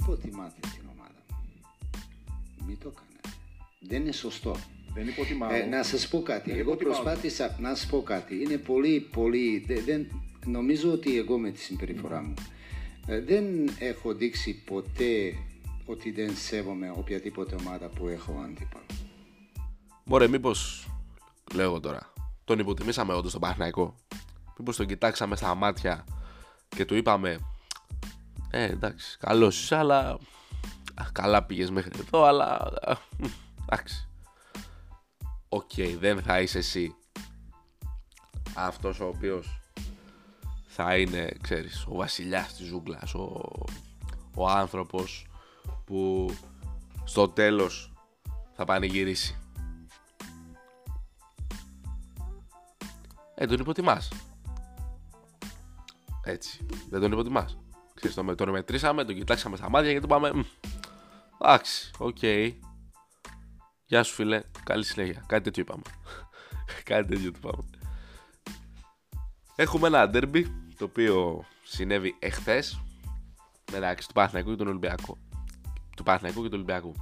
υποτιμάτε την ομάδα μου. Μην το κάνετε. Δεν είναι σωστό. Δεν υποτιμάω. Ε, να σας πω κάτι. Δεν εγώ υποτιμάω. προσπάθησα να σας πω κάτι. Είναι πολύ, πολύ... δε- Δεν, νομίζω ότι εγώ με τη συμπεριφορά μου ε, δεν έχω δείξει ποτέ ότι δεν σέβομαι οποιαδήποτε ομάδα που έχω αντίπαλο. Μωρέ, μήπως. Λέω εγώ τώρα. Τον υποτιμήσαμε όντως τον Παναθηναϊκό; Μήπως τον κοιτάξαμε στα μάτια και του είπαμε. Ε, εντάξει, καλός είσαι, αλλά. α, Καλά πήγες μέχρι εδώ, αλλά. α, μ, Εντάξει. Οκ, δεν θα είσαι εσύ αυτός ο οποίος θα είναι, ξέρεις, ο βασιλιάς της ζούγκλας, ο, ο άνθρωπος που στο τέλος θα πανηγυρίσει. Ε, τον υποτιμάς. Έτσι. Δεν τον υποτιμάς. Ξέρεις, τον, τον μετρήσαμε, τον κοιτάξαμε στα μάτια και του πάμε. «Μμ, Εντάξει, οκ. Γεια σου φίλε, καλή συνέχεια. Κάτι τέτοιο είπαμε. Κάτι τέτοιο του πάμε. Έχουμε ένα ντέρμπι το οποίο συνέβη εχθές μεταξύ του Παναθηναϊκού και του Ολυμπιακού. Του Παναθηναϊκού και του Ολυμπιακού.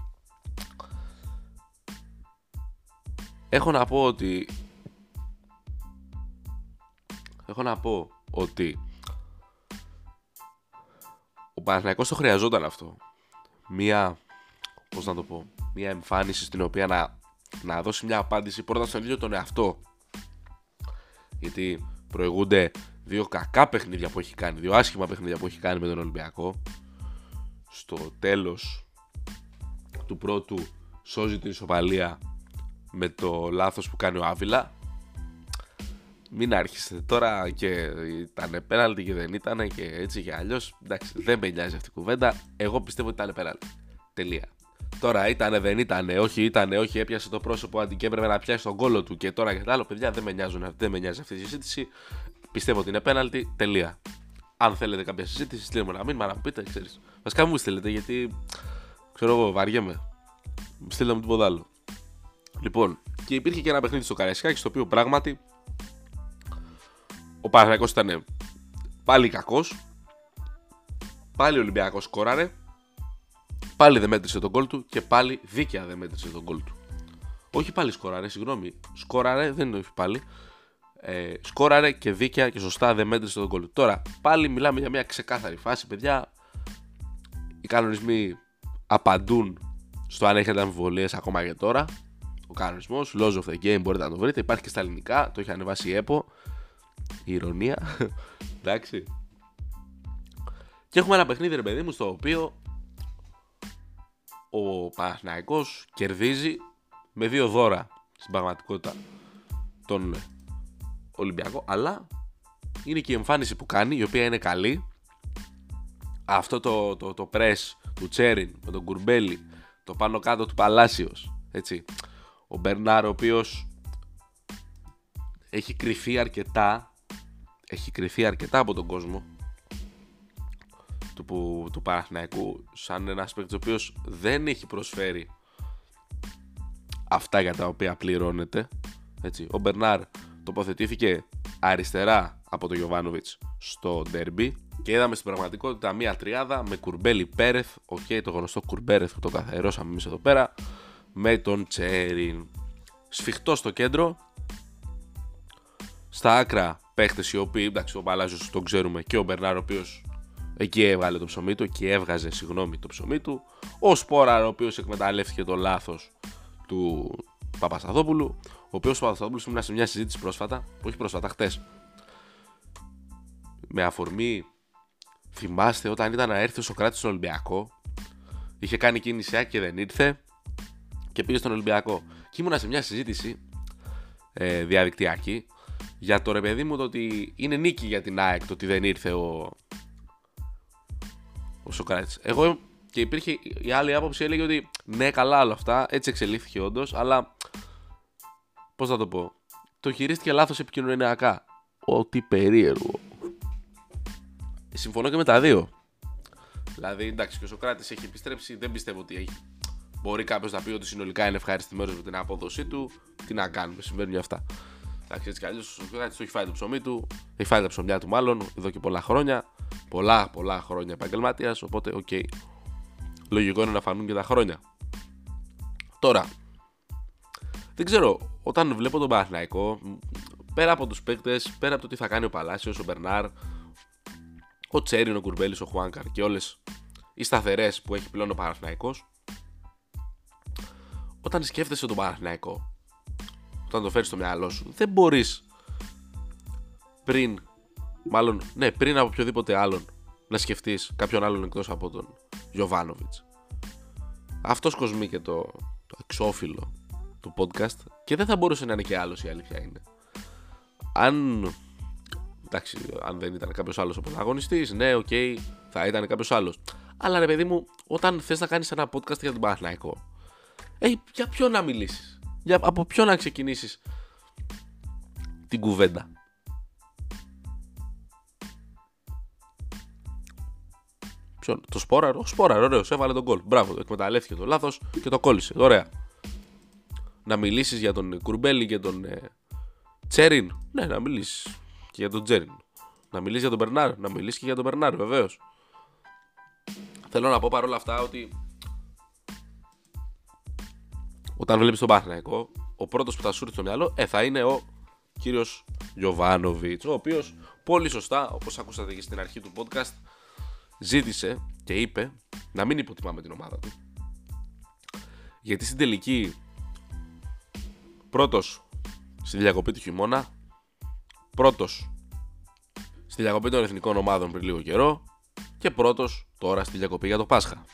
Έχω να πω ότι έχω να πω ότι ο Παναθηναϊκός το χρειαζόταν αυτό. Μία, πώς να το πω, μία εμφάνιση στην οποία να, να δώσει μια απάντηση πρώτα στον ίδιο τον εαυτό. Γιατί προηγούνται δύο κακά παιχνίδια που έχει κάνει, δύο άσχημα παιχνίδια που έχει κάνει με τον Ολυμπιακό. Στο τέλος του πρώτου σώζει την ισοπαλία με το λάθος που κάνει ο Άβυλα μην άρχισε τώρα και ήταν πέναλτι και δεν ήταν και έτσι και αλλιώς. Εντάξει, δεν με νοιάζει αυτή η κουβέντα. Εγώ πιστεύω ότι ήταν πέναλτι. Τελεία. Τώρα ήταν, δεν ήταν, όχι ήταν, όχι έπιασε το πρόσωπο αντί και έπρεπε να πιάσει τον κόλο του και τώρα και τα άλλο. Παιδιά δεν με, νοιάζουν, δεν με νοιάζει αυτή η συζήτηση. Πιστεύω ότι είναι πέναλτι. Τελεία. Αν θέλετε κάποια συζήτηση, στείλτε μου ένα μήνυμα να μου πείτε, ξέρεις. Βασικά μου στείλετε γιατί ξέρω εγώ, βαριέμαι. Στείλτε μου τίποτα άλλο. Λοιπόν, και υπήρχε και ένα παιχνίδι στο Καραϊσκάκι στο οποίο πράγματι ο Παναθηναϊκός ήταν πάλι κακός. Πάλι ο Ολυμπιακός σκόραρε. Πάλι δεν μέτρησε τον κόλ του και πάλι δίκαια δεν μέτρησε τον κόλ του. Όχι πάλι σκόραρε, συγγνώμη. Σκόραρε, δεν είναι όχι πάλι. Ε, σκόραρε και δίκαια και σωστά δεν μέτρησε τον κόλ του. Τώρα πάλι μιλάμε για μια ξεκάθαρη φάση παιδιά. Οι κανονισμοί απαντούν στο αν έχετε αμφιβολίες ακόμα και τώρα. Ο κανονισμός, Laws of the Game μπορείτε να το βρείτε. Υπάρχει και στα ελληνικά, το έχει ανεβάσει η ΕΠΟ. Η ηρωνία. Εντάξει. Και έχουμε ένα παιχνίδι, ρε παιδί μου, στο οποίο ο Παναθηναϊκός κερδίζει με δύο δώρα στην πραγματικότητα τον Ολυμπιακό, αλλά είναι και η εμφάνιση που κάνει, η οποία είναι καλή. Αυτό το, το, το press του Τσέριν με τον Κουρμπέλι, το πάνω κάτω του Παλάσιος, έτσι. Ο Μπερνάρ, ο οποίος έχει κρυφεί αρκετά, έχει κρυφεί αρκετά από τον κόσμο του, που, του Παναθηναϊκού σαν ένας παίκτης ο οποίος δεν έχει προσφέρει αυτά για τα οποία πληρώνεται. Έτσι. Ο Μπερνάρ τοποθετήθηκε αριστερά από τον Γιοβάνοβιτς στο ντέρμπι και είδαμε στην πραγματικότητα μία τριάδα με Κουρμπέλι Πέρεθ, οκ, το γνωστό Κουρμπέρεθ που το καθιερώσαμε εμείς εδώ πέρα, με τον Τσέριν. Σφιχτό στο κέντρο, στα άκρα παίχτες οι οποίοι, εντάξει, ο Παλάσιος τον ξέρουμε και ο Μπερνάρ ο οποίος εκεί έβγαλε το ψωμί του, εκεί έβγαζε, συγγνώμη, το ψωμί του. Ο Σπόραρ ο οποίος εκμεταλλεύτηκε το λάθος του Παπασταθόπουλου, ο οποίος ο Παπασταθόπουλος ήμουν σε μια συζήτηση πρόσφατα, όχι πρόσφατα, χτες, με αφορμή, θυμάστε όταν ήταν να έρθει ο Σοκράτης στον Ολυμπιακό, είχε κάνει κίνηση Α και δεν ήρθε και πήγε στον Ολυμπιακό. Και ήμουνα σε μια συζήτηση ε, διαδικτυακή για το ρε παιδί μου το ότι είναι νίκη για την ΑΕΚ το ότι δεν ήρθε ο, ο Σοκράτης. Εγώ και υπήρχε η άλλη άποψη έλεγε ότι ναι καλά όλα αυτά, έτσι εξελίχθηκε όντως, αλλά πώς θα το πω, το χειρίστηκε λάθος επικοινωνιακά. Ό,τι περίεργο. Συμφωνώ και με τα δύο. Δηλαδή, εντάξει, και ο Σοκράτης έχει επιστρέψει, δεν πιστεύω ότι έχει. Μπορεί κάποιος να πει ότι συνολικά είναι ευχαριστημένο με την απόδοσή του. Τι να κάνουμε, συμβαίνουν και αυτά. Εντάξει, έτσι κι αλλιώς ο Σοκράτη το έχει φάει το ψωμί του, έχει φάει τα ψωμιά του μάλλον εδώ και πολλά χρόνια. Πολλά, πολλά χρόνια επαγγελματίας. Οπότε, οκ. λογικό είναι να φανούν και τα χρόνια. Τώρα, δεν ξέρω, όταν βλέπω τον Παναθηναϊκό, πέρα από τους παίκτες, πέρα από το τι θα κάνει ο Παλάσιος, ο Μπερνάρ, ο Τσέριν, ο Κουρμπέλης, ο Χουάνκαρ και όλες οι σταθερές που έχει πλέον ο Παναθηναϊκός, όταν σκέφτεσαι τον Παναθηναϊκό, όταν το φέρεις στο μυαλό σου, δεν μπορείς πριν, μάλλον, ναι, πριν από οποιοδήποτε άλλον, να σκεφτείς κάποιον άλλον εκτός από τον Γιοβάνοβιτς. Αυτός κοσμεί και το, το εξώφυλλο του podcast και δεν θα μπορούσε να είναι και άλλος η αλήθεια είναι. Αν, εντάξει, αν δεν ήταν κάποιος άλλος ο πρωταγωνιστής, ναι, OK, okay, θα ήταν κάποιος άλλος. Αλλά ρε παιδί μου, όταν θες να κάνεις ένα podcast για τον Παναθηναϊκό, ε, για ποιο να μιλήσεις, για, από ποιο να ξεκινήσεις την κουβέντα; το σπόραρ, ο σπόραρ, ωραίος, έβαλε τον κόλ. Μπράβο, εκμεταλλεύτηκε το λάθος και το κόλλησε. Ωραία. Να μιλήσεις για τον Κουρμπέλη και τον ε, Τσέριν; Ναι, να μιλήσεις και για τον Τσέριν. Να μιλήσεις για τον Μπερνάρ; Να μιλήσεις και για τον Μπερνάρ, βεβαίως. Θέλω να πω παρόλα αυτά ότι όταν βλέπεις τον Παναθηναϊκό, ο πρώτος που θα σου έρθει στο μυαλό ε, θα είναι ο κύριος Γιωβάνοβιτς, ο οποίος πολύ σωστά, όπως ακούσατε και στην αρχή του podcast, ζήτησε και είπε να μην υποτιμάμε την ομάδα του. Γιατί στην τελική πρώτος στη διακοπή του χειμώνα, πρώτος στη διακοπή των εθνικών ομάδων πριν λίγο καιρό και πρώτος τώρα στη διακοπή για το Πάσχα.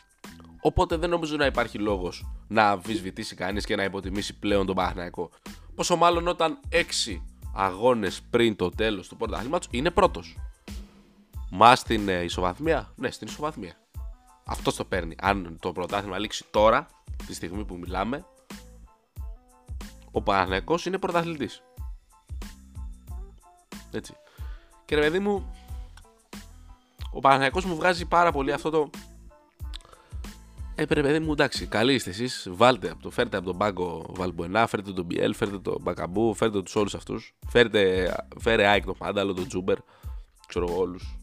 Οπότε δεν νομίζω να υπάρχει λόγος να αμφισβητήσει κανείς και να υποτιμήσει πλέον τον Παναθηναϊκό. Πόσο μάλλον όταν 6 αγώνες πριν το τέλος του πρωταθλήματος είναι πρώτος. Μα στην ε, ισοβαθμία. Ναι, στην ισοβαθμία. Αυτό το παίρνει. Αν το πρωτάθλημα λήξει τώρα, τη στιγμή που μιλάμε, ο Παναθηναϊκός είναι πρωταθλητής. Έτσι. Και ρε παιδί μου, ο Παναθηναϊκός μου βγάζει πάρα πολύ αυτό το... Ε, ρε παιδί μου, εντάξει, καλοί είστε εσείς, βάλτε, από το, φέρτε από τον πάγκο Βαλμπουενά, φέρτε τον Μπιέλ, φέρτε τον Μπακαμπού, φέρτε τους όλους αυτούς, φέρτε, φέρε ΑΕΚ τον Μάνταλο, τον Τζούμπερ, ξέρω εγώ όλους,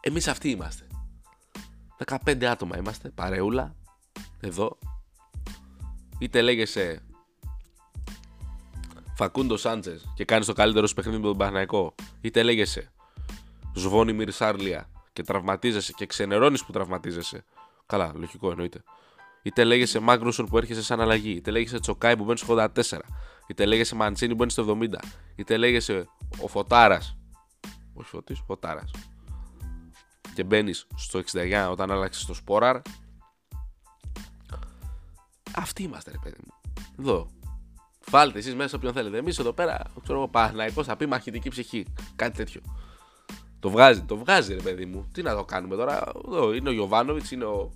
εμείς αυτοί είμαστε. 15 άτομα είμαστε, παρεούλα, εδώ. Είτε λέγεσαι Φακούντο Σάντζε και κάνεις το καλύτερο σου παιχνίδι με τον Παναγικό. Είτε λέγεσαι Σβόνι Μυρσάρλια και τραυματίζεσαι και ξενερώνεις που τραυματίζεσαι. Καλά, λογικό εννοείται. Είτε λέγεσαι Μάγνουσον που έρχεσαι σαν αλλαγή. Είτε λέγεσαι Τσοκάι που μπαίνεις στο 84. Είτε λέγεσαι Μαντσίνη που μπαίνεις στο 70. Είτε λέγεσαι ο Φωτάρας. Όχι Φωτής, Φωτάρας και μπαίνεις στο 69 όταν άλλαξες το σπόραρ. Αυτοί είμαστε, ρε παιδί μου. Εδώ. Βάλτε εσείς μέσα όποιον θέλετε. Εμείς εδώ πέρα, ξέρω εγώ, Παναϊκό θα πει μαχητική ψυχή. Κάτι τέτοιο. Το βγάζει, το βγάζει, ρε παιδί μου. Τι να το κάνουμε τώρα. Εδώ είναι ο Γιωβάνοβιτς, είναι ο,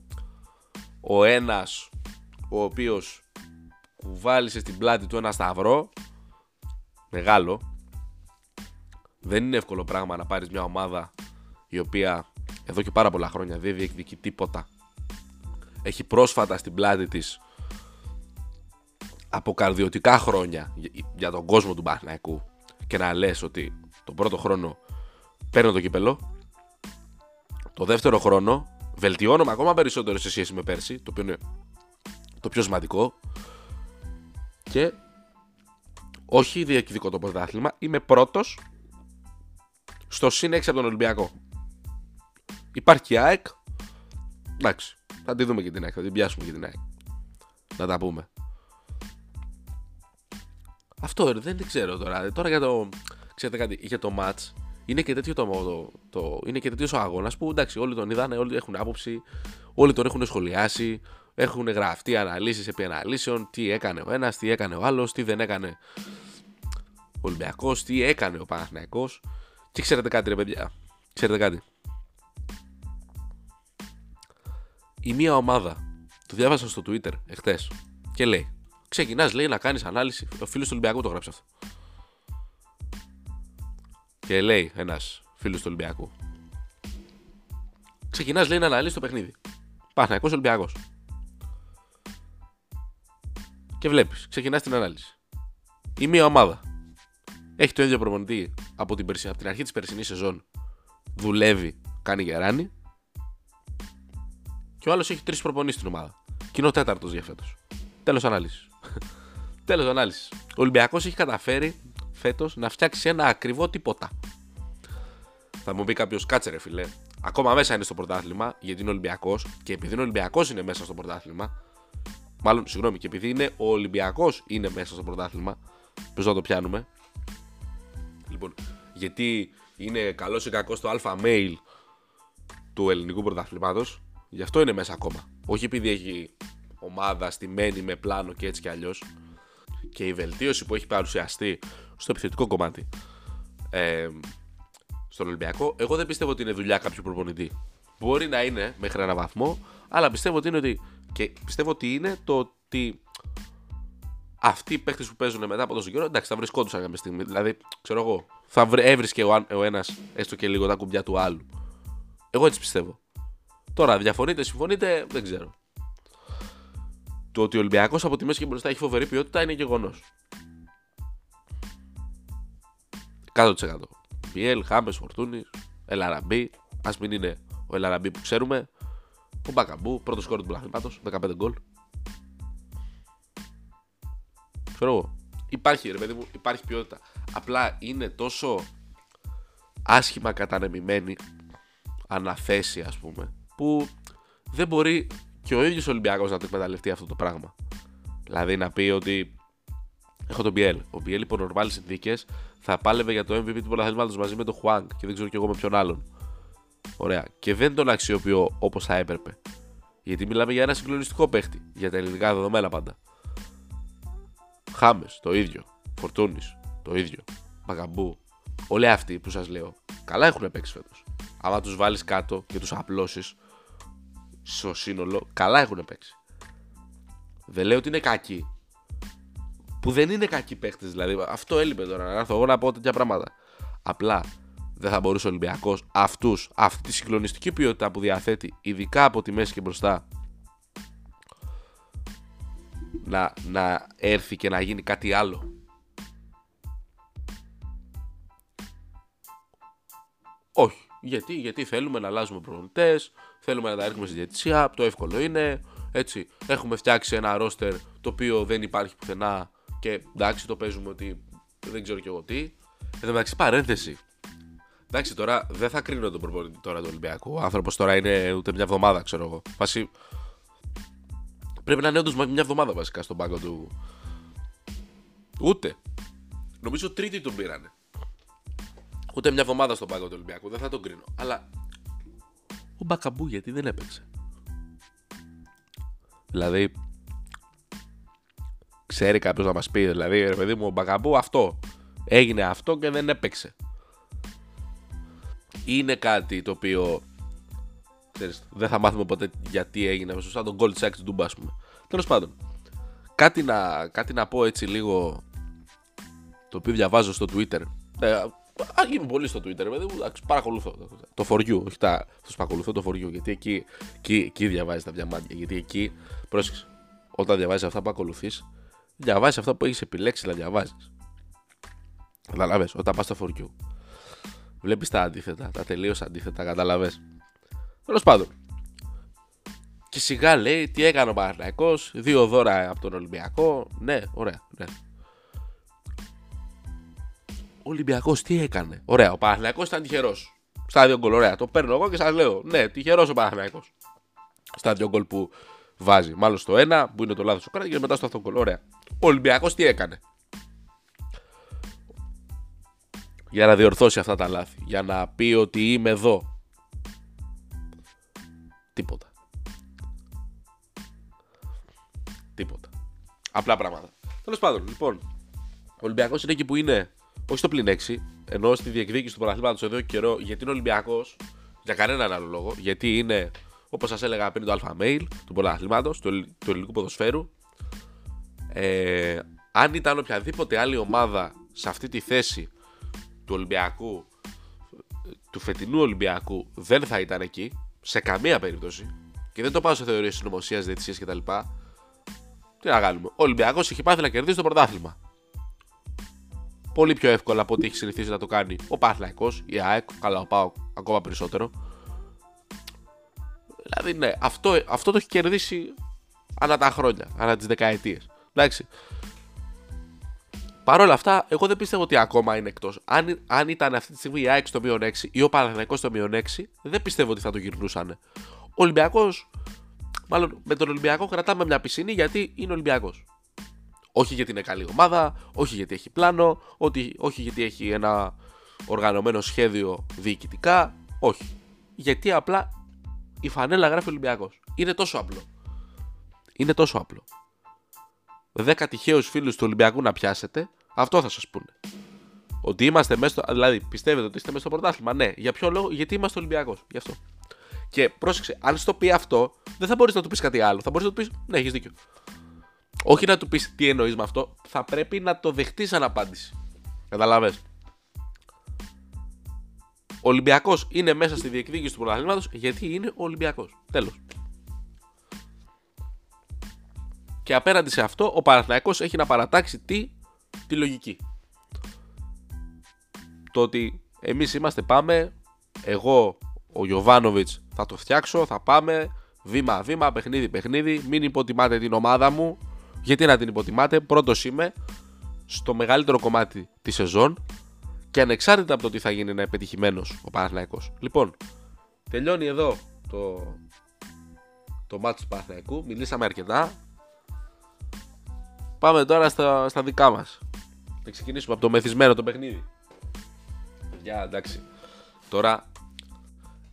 ο ένας ο οποίος κουβάλισε στην πλάτη του ένα σταυρό. Μεγάλο. Δεν είναι εύκολο πράγμα να πάρεις μια ομάδα η οποία εδώ και πάρα πολλά χρόνια δεν διεκδικεί τίποτα. Έχει πρόσφατα στην πλάτη της αποκαρδιωτικά χρόνια για τον κόσμο του Παναθηναϊκού και να λες ότι τον πρώτο χρόνο παίρνω το κύπελο το δεύτερο χρόνο βελτιώνομαι ακόμα περισσότερο σε σχέση με πέρσι το οποίο είναι το πιο σημαντικό και όχι διεκδικώ το πρωτάθλημα είμαι πρώτος στο συν 6 από τον Ολυμπιακό Υπάρχει η ΑΕΚ. Εντάξει. Θα τη δούμε και την ΑΕΚ. Θα την πιάσουμε και την ΑΕΚ. Να τα πούμε. Αυτό δεν ξέρω τώρα. Τώρα για το. Ξέρετε κάτι, για το match είναι και τέτοιο το, το, το είναι και τέτοιος ο αγώνας που εντάξει, όλοι τον είδανε, όλοι έχουν άποψη, όλοι τον έχουν σχολιάσει, έχουν γραφτεί αναλύσεις επί αναλύσεων, τι έκανε ο ένας, τι έκανε ο άλλος, τι δεν έκανε ο Ολυμπιακός, τι έκανε ο Παναθηναϊκός. Και ξέρετε κάτι, ρε παιδιά, ξέρετε κάτι. η μία ομάδα, το διάβασα στο Twitter εχθές και λέει: Ξεκινάς, λέει, να κάνεις ανάλυση. Ο φίλος του Ολυμπιακού το γράψε αυτό. Και λέει ένας φίλος του Ολυμπιακού: Ξεκινάς, λέει, να αναλύσεις το παιχνίδι. Παναγικός Ολυμπιακός. Και βλέπεις, ξεκινάς την ανάλυση. Η μία ομάδα έχει το ίδιο προπονητή από την, από την αρχή της περσινής σεζόν. Δουλεύει, κάνει γεράνι Και ο άλλος έχει τρεις προπονήσεις στην ομάδα. Και είναι ο τέταρτος για φέτος. Τέλος ανάλυσης. Τέλος ανάλυσης. Ο Ολυμπιακός έχει καταφέρει φέτος να φτιάξει ένα ακριβό τίποτα. Θα μου πει κάποιος, κάτσε ρε φιλέ. Ακόμα μέσα είναι στο πρωτάθλημα, γιατί είναι Ολυμπιακός. Και επειδή είναι Ολυμπιακός είναι μέσα στο πρωτάθλημα. Μάλλον, συγγνώμη, και επειδή είναι ο Ολυμπιακός είναι μέσα στο πρωτάθλημα. Πώ να το πιάνουμε. Λοιπόν, γιατί είναι καλός ή κακός στο αλφα mail του ελληνικού πρωταθλήματος. Γι' αυτό είναι μέσα ακόμα. Όχι επειδή έχει ομάδα στημένη με πλάνο και έτσι κι αλλιώς. Και η βελτίωση που έχει παρουσιαστεί στο επιθετικό κομμάτι ε, στον Ολυμπιακό, εγώ δεν πιστεύω ότι είναι δουλειά κάποιου προπονητή. Μπορεί να είναι μέχρι ένα βαθμό, αλλά πιστεύω ότι είναι, ότι, και πιστεύω ότι είναι το ότι αυτοί οι παίχτε που παίζουν μετά από τόσο καιρό, εντάξει, θα βρισκόντουσαν κάποια στιγμή. Δηλαδή, ξέρω εγώ, θα έβρισκε ο, ο ένας έστω και λίγο τα κουμπιά του άλλου. Εγώ έτσι πιστεύω. Τώρα, διαφωνείτε, συμφωνείτε, δεν ξέρω. Το ότι ο Ολυμπιακός από τη μέση και μπροστά έχει φοβερή ποιότητα είναι γεγονός. 100%. Πιέλ, Χάμες, Φορτούνης, Ελαραμπή. Α μην είναι ο Ελαραμπή που ξέρουμε. Ο Μπακαμπού, πρώτος σκόρ του πλαθήματο, 15 γκολ. Ξέρω εγώ. Υπάρχει, ρε παιδί μου, υπάρχει ποιότητα. Απλά είναι τόσο άσχημα κατανεμημένη αναθέσει, ας πούμε, που δεν μπορεί και ο ίδιος ο Ολυμπιακός να το εκμεταλλευτεί αυτό το πράγμα. Δηλαδή να πει ότι έχω τον Biel. Ο Biel υπό νορμάλες συνθήκες θα πάλευε για το MVP του πρωταθλήματο μαζί με τον Χουάνγκ και δεν ξέρω κι εγώ με ποιον άλλον. Ωραία. Και δεν τον αξιοποιώ όπως θα έπρεπε. Γιατί μιλάμε για ένα συγκλονιστικό παίχτη. Για τα ελληνικά δεδομένα πάντα. Χάμες, το ίδιο. Φορτούνης, το ίδιο. Μπαγκαμπού. Όλοι αυτοί που σας λέω, καλά έχουν παίξει φέτος. Άμα τους βάλεις κάτω και τους απλώσεις στο σύνολο, καλά έχουν παίξει. Δεν λέω ότι είναι κακοί. Που δεν είναι κακοί παίχτε, δηλαδή. Αυτό έλειπε τώρα να έρθω εγώ να πω τέτοια πράγματα. Απλά δεν θα μπορούσε ο Ολυμπιακός αυτούς, αυτή τη συγκλονιστική ποιότητα που διαθέτει, ειδικά από τη μέση και μπροστά, να, να έρθει και να γίνει κάτι άλλο. Όχι. Γιατί, γιατί θέλουμε να αλλάζουμε προπονητές, θέλουμε να τα έρχουμε στη διαιτησία. Το εύκολο είναι. Έτσι. Έχουμε φτιάξει ένα ρόστερ το οποίο δεν υπάρχει πουθενά και εντάξει, το παίζουμε ότι δεν ξέρω κι εγώ τι. Εν τω μεταξύ, παρένθεση. Εντάξει, τώρα δεν θα κρίνω τον προπονητή τώρα του Ολυμπιακού. Ο άνθρωπος τώρα είναι ούτε μια εβδομάδα, ξέρω εγώ. Φάση. Πρέπει να είναι όντως μια εβδομάδα βασικά στον πάγκο του. Ούτε. Νομίζω τρίτη τον πήρανε. Ούτε μια εβδομάδα στον πάγκο του Ολυμπιακού. Δεν θα τον κρίνω. Αλλά ο Μπακαμπού γιατί δεν έπαιξε. Δηλαδή, ξέρει κάποιος να μας πει, δηλαδή, ρε παιδί μου, ο Μπακαμπού αυτό. Έγινε αυτό και δεν έπαιξε. Είναι κάτι το οποίο. Ξέρεις, δεν θα μάθουμε ποτέ γιατί έγινε. Σαν τον gold check του Ντούμπα, ας πούμε. Τέλος πάντων. Κάτι να, κάτι να πω έτσι λίγο. Το οποίο διαβάζω στο Twitter. Ε, είμαι πολύ στο Twitter, παιδί μου. Παρακολουθώ το for you. Όχι τα. Του παρακολουθώ το for you. Γιατί εκεί, εκεί, εκεί διαβάζεις τα διαμάντια. Γιατί εκεί. Πρόσεξε. Όταν διαβάζεις αυτά που ακολουθείς, διαβάζεις αυτά που έχεις επιλέξει να διαβάζεις. Καταλαβέ. Όταν πας στο for you. Βλέπεις τα αντίθετα. Τα τελείως αντίθετα. Καταλαβέ. Τέλος πάντων. Και σιγά λέει τι έκανε ο Παναγιακό. Δύο δώρα από τον Ολυμπιακό. Ναι, ωραία. Ναι. Ο Ολυμπιακός τι έκανε; Ωραία, ο Παναθυναϊκό ήταν τυχερός. Στα δύο γκολ, ωραία. Το παίρνω εγώ και σας λέω. Ναι, τυχερός ο Παναθυναϊκό. Στα δύο γκολ που βάζει. Μάλλον στο ένα που είναι το λάθος ο κράτη και μετά στο αυτό γκολ. Ωραία. Ο Ολυμπιακός τι έκανε; Για να διορθώσει αυτά τα λάθη. Για να πει ότι είμαι εδώ. Τίποτα. Τίποτα. Απλά πράγματα. Τέλος πάντων, λοιπόν, ο Ολυμπιακός είναι εκεί που είναι όχι στο πλην 6, ενώ στη διεκδίκηση του πρωταθλήματο εδώ και καιρό, γιατί είναι Ολυμπιακός, για κανέναν άλλο λόγο, γιατί είναι, όπως σας έλεγα πριν, το αλφα mail του πρωταθλήματο, του, του ελληνικού ποδοσφαίρου. Ε, αν ήταν οποιαδήποτε άλλη ομάδα σε αυτή τη θέση του Ολυμπιακού, του φετινού Ολυμπιακού, δεν θα ήταν εκεί, σε καμία περίπτωση. Και δεν το πάω σε θεωρίες συνωμοσίας, διαιτησία κτλ. Τι να κάνουμε. Ο Ολυμπιακός έχει πάθει να κερδίσει το πρωτάθλημα πολύ πιο εύκολα από ό,τι έχει συνηθίσει να το κάνει ο Παθλαϊκό, η ΑΕΚ, καλά ο ΠΑΟ ακόμα περισσότερο. Δηλαδή, ναι, αυτό, αυτό το έχει κερδίσει ανά τα χρόνια, ανά τις δεκαετίες. Εντάξει. Παρ' όλα αυτά, εγώ δεν πιστεύω ότι ακόμα είναι εκτός. Αν, αν ήταν αυτή τη στιγμή η ΑΕΚ στο μείον 6 ή ο Παναθηναϊκός στο μείον 6, δεν πιστεύω ότι θα το γυρνούσαν. Ο Ολυμπιακός, μάλλον με τον Ολυμπιακό κρατάμε μια πισίνη γιατί είναι Ολυμπιακός. Όχι γιατί είναι καλή ομάδα, όχι γιατί έχει πλάνο, όχι γιατί έχει ένα οργανωμένο σχέδιο διοικητικά. Όχι. Γιατί απλά η φανέλα γράφει Ολυμπιακός. Είναι τόσο απλό. Είναι τόσο απλό. 10 τυχαίους φίλους του Ολυμπιακού να πιάσετε, αυτό θα σας πούνε. Ότι είμαστε μέσα στο. Δηλαδή, πιστεύετε ότι είστε μέσα στο πρωτάθλημα; Ναι. Για ποιο λόγο, γιατί είμαστε Ολυμπιακός. Γι' αυτό. Και πρόσεξε, αν στο πει αυτό, δεν θα μπορείς να του πεις κάτι άλλο. Θα μπορείς να του πεις, Ναι, έχεις δίκιο. Όχι να του πεις τι εννοείς με αυτό, θα πρέπει να το δεχτείς σαν απάντηση. Καταλαβέ. Ο Ολυμπιακός είναι μέσα στη διεκδίκηση του πρωταθλήματος γιατί είναι Ολυμπιακός. Τέλος. Και απέναντι σε αυτό, ο Παναθηναϊκός έχει να παρατάξει τι, τη λογική. Το ότι εμείς είμαστε πάμε, εγώ, ο Γιωβάνοβιτς θα το φτιάξω, θα πάμε, βήμα βήμα, παιχνίδι παιχνίδι, μην υποτιμάτε την ομάδα μου, γιατί να την υποτιμάτε, πρώτος είμαι στο μεγαλύτερο κομμάτι της σεζόν και ανεξάρτητα από το τι θα γίνει να πετυχημένο ο Παναθηναϊκός. Λοιπόν, τελειώνει εδώ το, το μάτι του Παναθηναϊκού, μιλήσαμε αρκετά, Πάμε τώρα στα, στα δικά μας. Θα ξεκινήσουμε από το μεθυσμένο το παιχνίδι. Για εντάξει. Τώρα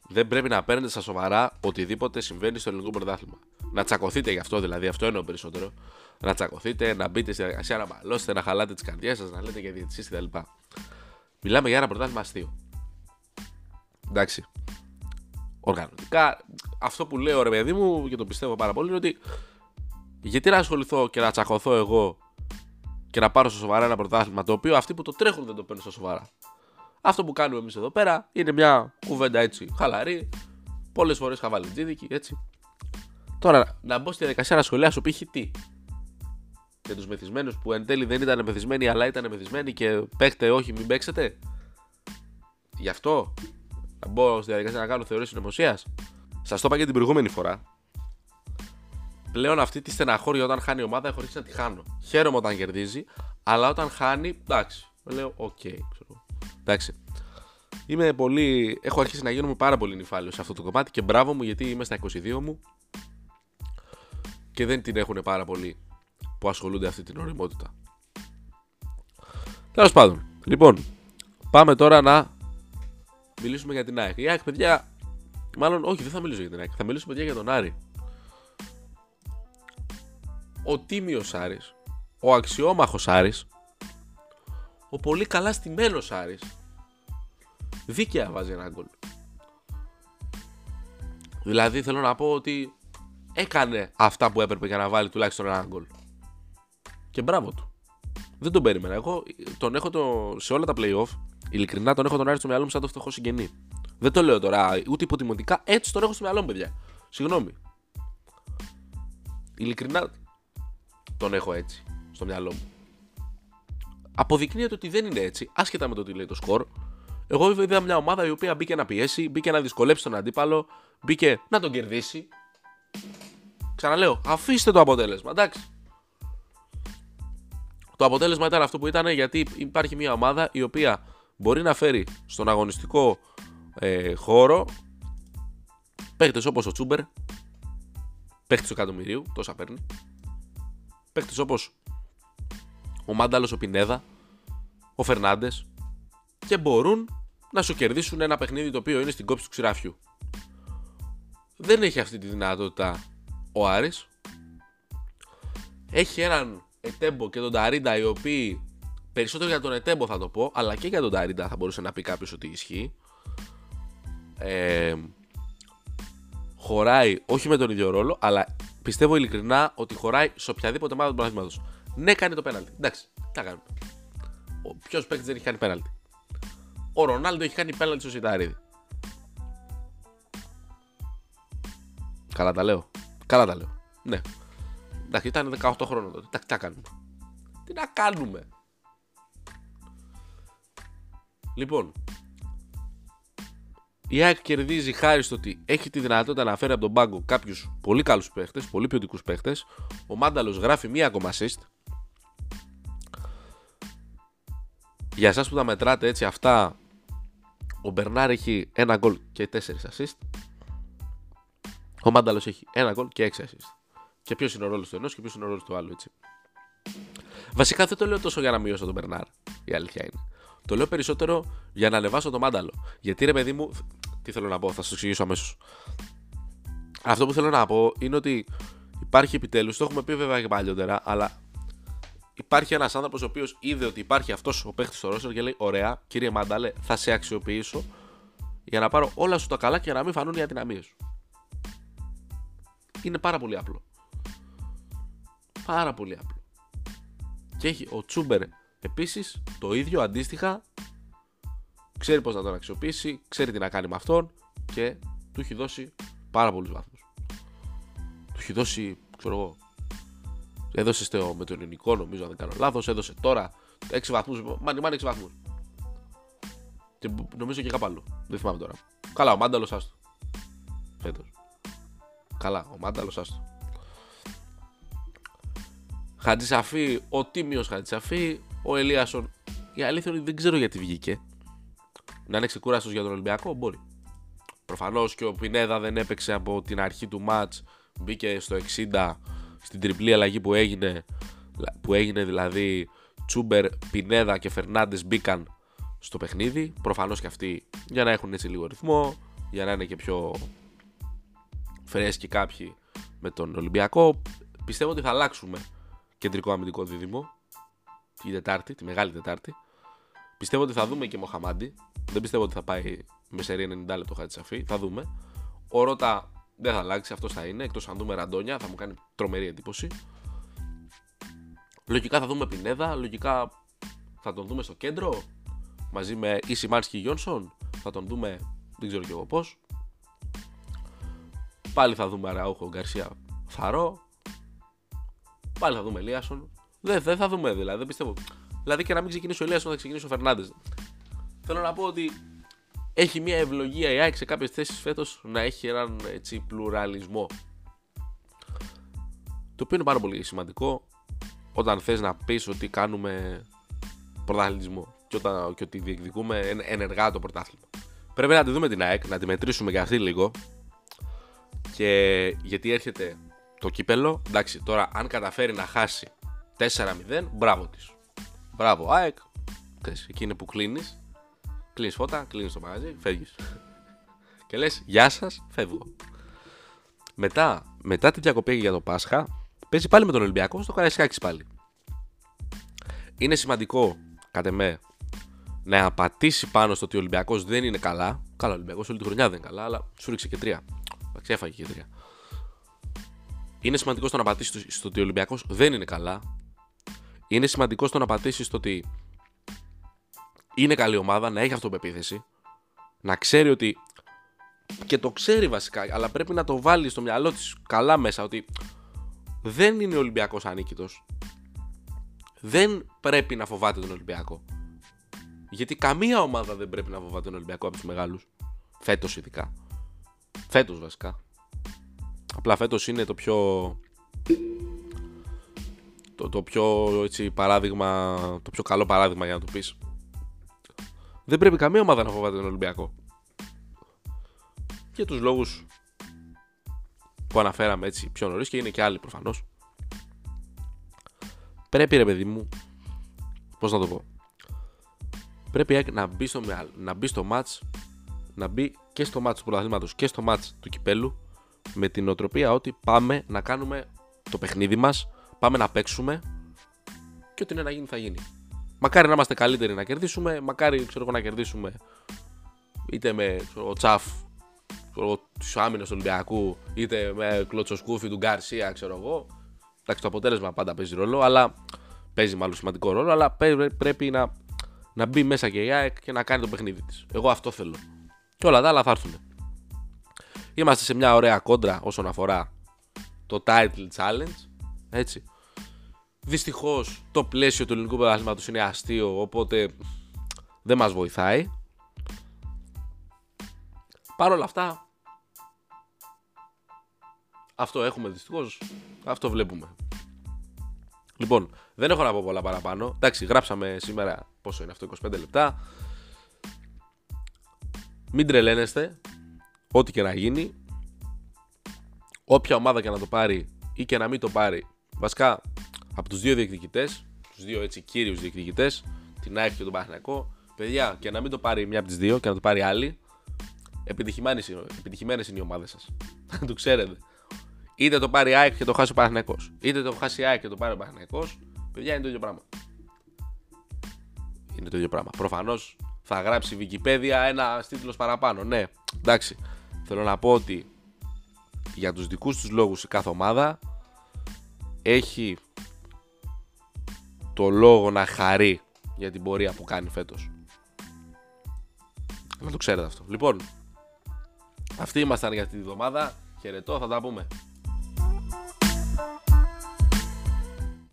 δεν πρέπει να παίρνετε στα σοβαρά οτιδήποτε συμβαίνει στο ελληνικό πρωτάθλημα. Να τσακωθείτε γι' αυτό δηλαδή, αυτό εννοώ περισσότερο. Να τσακωθείτε, να μπείτε στη διαδικασία, να μπαλώσετε, να χαλάτε τις καρδιές σας, να λέτε για διαιτησίες κτλ. Μιλάμε για ένα πρωτάθλημα αστείο. Εντάξει. Οργανωτικά, αυτό που λέω ρε παιδί μου και το πιστεύω πάρα πολύ είναι ότι γιατί να ασχοληθώ και να τσακωθώ εγώ και να πάρω στο σοβαρά ένα πρωτάθλημα το οποίο αυτοί που το τρέχουν δεν το παίρνουν στο σοβαρά. Αυτό που κάνουμε εμείς εδώ πέρα είναι μια κουβέντα έτσι χαλαρή, πολλές φορές χαβαλιτζίδικη έτσι. Τώρα να μπω στη διαδικασία να σχολιάσω π.χ. τι. Για τους μεθυσμένους που εν τέλει δεν ήταν μεθυσμένοι αλλά ήταν μεθυσμένοι και παίχτε όχι, μην παίξετε. Γι' αυτό να μπω στη διαδικασία να κάνω θεωρίες συνωμοσίας. Σας το είπα και την προηγούμενη φορά πλέον αυτή τη στεναχώρια όταν χάνει η ομάδα έχω αρχίσει να τη χάνω. Χαίρομαι όταν κερδίζει, αλλά όταν χάνει, εντάξει. Λέω, OK, okay, ξέρω. Εντάξει. Είμαι πολύ... Έχω αρχίσει να γίνομαι πάρα πολύ νηφάλιος σε αυτό το κομμάτι και μπράβο μου γιατί είμαι στα 22 μου και δεν την έχουν πάρα πολύ που ασχολούνται αυτή την ωριμότητα. Τέλος πάντων, λοιπόν, πάμε τώρα να μιλήσουμε για την ΑΕΚ. Η ΑΕΚ, παιδιά, μάλλον όχι, δεν θα μιλήσω για την ΑΕΚ. Θα μιλήσουμε παιδιά για τον Άρη ο τίμιος Άρης, ο αξιόμαχος Άρης, ο πολύ καλά στημένος Άρης, δίκαια βάζει ένα γκολ. Δηλαδή θέλω να πω ότι έκανε αυτά που έπρεπε για να βάλει τουλάχιστον ένα γκολ. Και μπράβο του. Δεν τον περίμενα. Εγώ τον έχω το, σε όλα τα playoff, ειλικρινά τον έχω τον Άρη στο μυαλό μου σαν το φτωχό συγγενή. Δεν το λέω τώρα ούτε υποτιμωτικά, έτσι τον έχω στο μυαλό μου, παιδιά. Συγγνώμη. Ειλικρινά τον έχω έτσι στο μυαλό μου. Αποδεικνύεται ότι δεν είναι έτσι, άσχετα με το τι λέει το σκορ. Εγώ είδα μια ομάδα η οποία μπήκε να πιέσει, μπήκε να δυσκολέψει τον αντίπαλο, μπήκε να τον κερδίσει. Ξαναλέω, αφήστε το αποτέλεσμα, εντάξει. Το αποτέλεσμα ήταν αυτό που ήταν γιατί υπάρχει μια ομάδα η οποία μπορεί να φέρει στον αγωνιστικό ε, χώρο παίχτες όπως ο Τσούμπερ, παίχτες του εκατομμυρίου, τόσα παίρνει, παίκτες όπως ο Μάνταλος, ο Πινέδα, ο Φερνάντες και μπορούν να σου κερδίσουν ένα παιχνίδι το οποίο είναι στην κόψη του ξηράφιου. Δεν έχει αυτή τη δυνατότητα ο Άρης. Έχει έναν Ετέμπο και τον Ταρίντα οι οποίοι περισσότερο για τον Ετέμπο θα το πω, αλλά και για τον Ταρίντα θα μπορούσε να πει κάποιος ότι ισχύει. Ε, χωράει όχι με τον ίδιο ρόλο, αλλά πιστεύω ειλικρινά ότι χωράει σε οποιαδήποτε ομάδα του πρωταθλήματο. Ναι, κάνει το πέναλτι. Εντάξει, τι θα κάνουμε. Ποιος παίκτης δεν έχει κάνει πέναλτι; Ο Ρονάλντο έχει κάνει πέναλτι στο Σιτάριδι. Καλά τα λέω. Καλά τα λέω. Ναι. Εντάξει, ήταν 18 χρόνια τότε. Τι να κάνουμε. Τι να κάνουμε. Λοιπόν. η ΑΕΚ κερδίζει χάρη στο ότι έχει τη δυνατότητα να φέρει από τον πάγκο κάποιους πολύ καλούς παίχτες, πολύ ποιοτικούς παίχτες. Ο Μάνταλος γράφει μία ακόμα assist. Για εσάς που τα μετράτε έτσι αυτά, ο Μπερνάρ έχει ένα γκολ και τέσσερις assist. Ο Μάνταλος έχει ένα γκολ και έξι assist. Και ποιος είναι ο ρόλος του ενός και ποιος είναι ο ρόλος του άλλου, έτσι. Βασικά δεν το λέω τόσο για να μειώσω τον Μπερνάρ. Η αλήθεια είναι. Το λέω περισσότερο για να ανεβάσω το μάνταλο. Γιατί ρε παιδί μου, τι θέλω να πω, θα σας εξηγήσω αμέσως. Αυτό που θέλω να πω είναι ότι υπάρχει επιτέλους, το έχουμε πει βέβαια και παλιότερα, αλλά υπάρχει ένας άνθρωπος ο οποίος είδε ότι υπάρχει αυτός ο παίχτης στο Ρώσο και λέει: Ωραία, κύριε Μάνταλε, θα σε αξιοποιήσω για να πάρω όλα σου τα καλά και να μην φανούν οι αδυναμίες σου. Είναι πάρα πολύ απλό. Πάρα πολύ απλό. Και έχει ο Τσούμπερ επίσης το ίδιο αντίστοιχα. Ξέρει πώς να τον αξιοποιήσει, ξέρει τι να κάνει με αυτόν και του έχει δώσει πάρα πολλούς βαθμούς. Του έχει δώσει, ξέρω εγώ, έδωσε στο, με τον ελληνικό νομίζω αν δεν κάνω λάθος, έδωσε τώρα 6 βαθμούς. Μάνι, μάνι 6 βαθμούς. Και νομίζω και κάπου άλλο. Δεν θυμάμαι τώρα. Καλά, ο Μάνταλος άστο. Φέτος. Καλά, ο Μάνταλος άστο. Χατζησαφή, ο τίμιος Χατζησαφή, ο Ελίασον. Η αλήθεια είναι ότι δεν ξέρω γιατί βγήκε. Να είναι ξεκούραστος για τον Ολυμπιακό, μπορεί. Προφανώς και ο Πινέδα δεν έπαιξε από την αρχή του ματ. Μπήκε στο 60 στην τριπλή αλλαγή που έγινε. Που έγινε δηλαδή Τσούμπερ, Πινέδα και Φερνάντες μπήκαν στο παιχνίδι. Προφανώς και αυτοί για να έχουν έτσι λίγο ρυθμό, για να είναι και πιο φρέσκοι κάποιοι με τον Ολυμπιακό. Πιστεύω ότι θα αλλάξουμε κεντρικό αμυντικό δίδυμο τη Τετάρτη, τη Μεγάλη Τετάρτη. Πιστεύω ότι θα δούμε και Μοχαμάντι. Δεν πιστεύω ότι θα πάει με σερή 90 λεπτό Χατσαφή. Θα δούμε. Ο Ρώτα δεν θα αλλάξει, αυτός θα είναι. Εκτός αν δούμε Ραντόνια, θα μου κάνει τρομερή εντύπωση. Λογικά θα δούμε Πινέδα. Λογικά θα τον δούμε στο κέντρο μαζί με Ίση Μάρσκι Γιόνσον. Θα τον δούμε, δεν ξέρω και εγώ πώς. Πάλι θα δούμε Αραούχο Γκαρσία Φαρό. Πάλι θα δούμε Ελίασον. Δεν, δεν θα δούμε δηλαδή, δεν πιστεύω. Δηλαδή και να μην ξεκινήσει ο Ελίασον, θα ξεκινήσει ο Φερνάντες. Θέλω να πω ότι έχει μια ευλογία η ΑΕΚ σε κάποιες θέσεις φέτος να έχει έναν έτσι πλουραλισμό. Το οποίο είναι πάρα πολύ σημαντικό όταν θες να πεις ότι κάνουμε πρωταθλητισμό και, όταν, και ότι διεκδικούμε ενεργά το πρωτάθλημα. Πρέπει να τη δούμε την ΑΕΚ, να τη μετρήσουμε και αυτή λίγο και γιατί έρχεται το κύπελο, εντάξει, τώρα αν καταφέρει να χάσει 4-0, μπράβο της. Μπράβο, ΑΕΚ. εκεί είναι που κλείνεις. Κλείνεις φώτα, κλείνεις το μαγαζί, φεύγεις. και λες, Γεια σας, φεύγω. Μετά, μετά τη διακοπή για το Πάσχα, παίζει πάλι με τον Ολυμπιακό στο Καραϊσκάκης πάλι. Είναι σημαντικό, κατά με, να πατήσει πάνω στο ότι ο Ολυμπιακός δεν είναι καλά. Καλά, ο Ολυμπιακός όλη τη χρονιά δεν είναι καλά, αλλά σου ρίξε και τρία. Εντάξει, έφαγε και τρία. Είναι σημαντικό στο να πατήσεις στο ότι ο Ολυμπιακός δεν είναι καλά. Είναι σημαντικό στο να πατήσεις στο ότι είναι καλή ομάδα, να έχει αυτοπεποίθηση, να ξέρει ότι. και το ξέρει βασικά, αλλά πρέπει να το βάλει στο μυαλό της καλά μέσα ότι δεν είναι ο Ολυμπιακός ανίκητος. Δεν πρέπει να φοβάται τον Ολυμπιακό. Γιατί καμία ομάδα δεν πρέπει να φοβάται τον Ολυμπιακό από τους μεγάλους. Φέτος ειδικά. Φέτος βασικά. Απλά φέτος είναι το πιο το, το πιο έτσι, παράδειγμα, το πιο καλό παράδειγμα για να το πεις. Δεν πρέπει καμία ομάδα να φοβάται τον Ολυμπιακό. Για τους λόγους που αναφέραμε έτσι πιο νωρίς και είναι και άλλοι προφανώς. Πρέπει ρε παιδί μου, πώς να το πω, πρέπει να μπει στο, να μπει στο match, να μπει και στο match του πρωταθλήματος και στο match του κυπέλου με την οτροπία ότι πάμε να κάνουμε το παιχνίδι μας, πάμε να παίξουμε και ό,τι είναι να γίνει θα γίνει. Μακάρι να είμαστε καλύτεροι να κερδίσουμε, μακάρι ξέρω εγώ, να κερδίσουμε είτε με ξέρω, τσαφ τους άμυνες του Ολυμπιακού, είτε με κλωτσοσκούφι του Γκαρσία, ξέρω εγώ. Εντάξει, το αποτέλεσμα πάντα παίζει ρόλο, αλλά παίζει μάλλον σημαντικό ρόλο, αλλά πρέπει να, να μπει μέσα και η ΑΕΚ και να κάνει το παιχνίδι της. Εγώ αυτό θέλω. Και όλα τα άλλα θα έρθουν. Είμαστε σε μια ωραία κόντρα όσον αφορά το title challenge. Έτσι. Δυστυχώς το πλαίσιο του ελληνικού πρωταθλήματος είναι αστείο, οπότε δεν μας βοηθάει. Παρ' όλα αυτά, αυτό έχουμε δυστυχώς. Αυτό βλέπουμε. Λοιπόν, δεν έχω να πω πολλά παραπάνω. Εντάξει, γράψαμε σήμερα πόσο είναι αυτό, 25 λεπτά. Μην τρελαίνεστε. Ό,τι και να γίνει. Όποια ομάδα και να το πάρει ή και να μην το πάρει. Βασικά, από τους δύο διεκδικητές, τους δύο έτσι κύριους διεκδικητές, την ΑΕΚ και τον Παναθηναϊκό, παιδιά, και να μην το πάρει μια από τις δύο και να το πάρει άλλη, επιτυχημένες, επιτυχημένες είναι οι ομάδες σας. το ξέρετε. Είτε το πάρει η ΑΕΚ και το χάσει ο Παναθηναϊκός, είτε το χάσει η ΑΕΚ και το πάρει ο Παναθηναϊκός, παιδιά είναι το ίδιο πράγμα. Είναι το ίδιο πράγμα. Προφανώς θα γράψει η Wikipedia ένα τίτλος παραπάνω. Ναι, εντάξει. Θέλω να πω ότι για τους δικούς τους λόγους η κάθε ομάδα έχει το λόγο να χαρεί για την πορεία που κάνει φέτος. Να το ξέρετε αυτό. Λοιπόν, αυτοί ήμασταν για αυτή τη βδομάδα. Χαιρετώ, θα τα πούμε.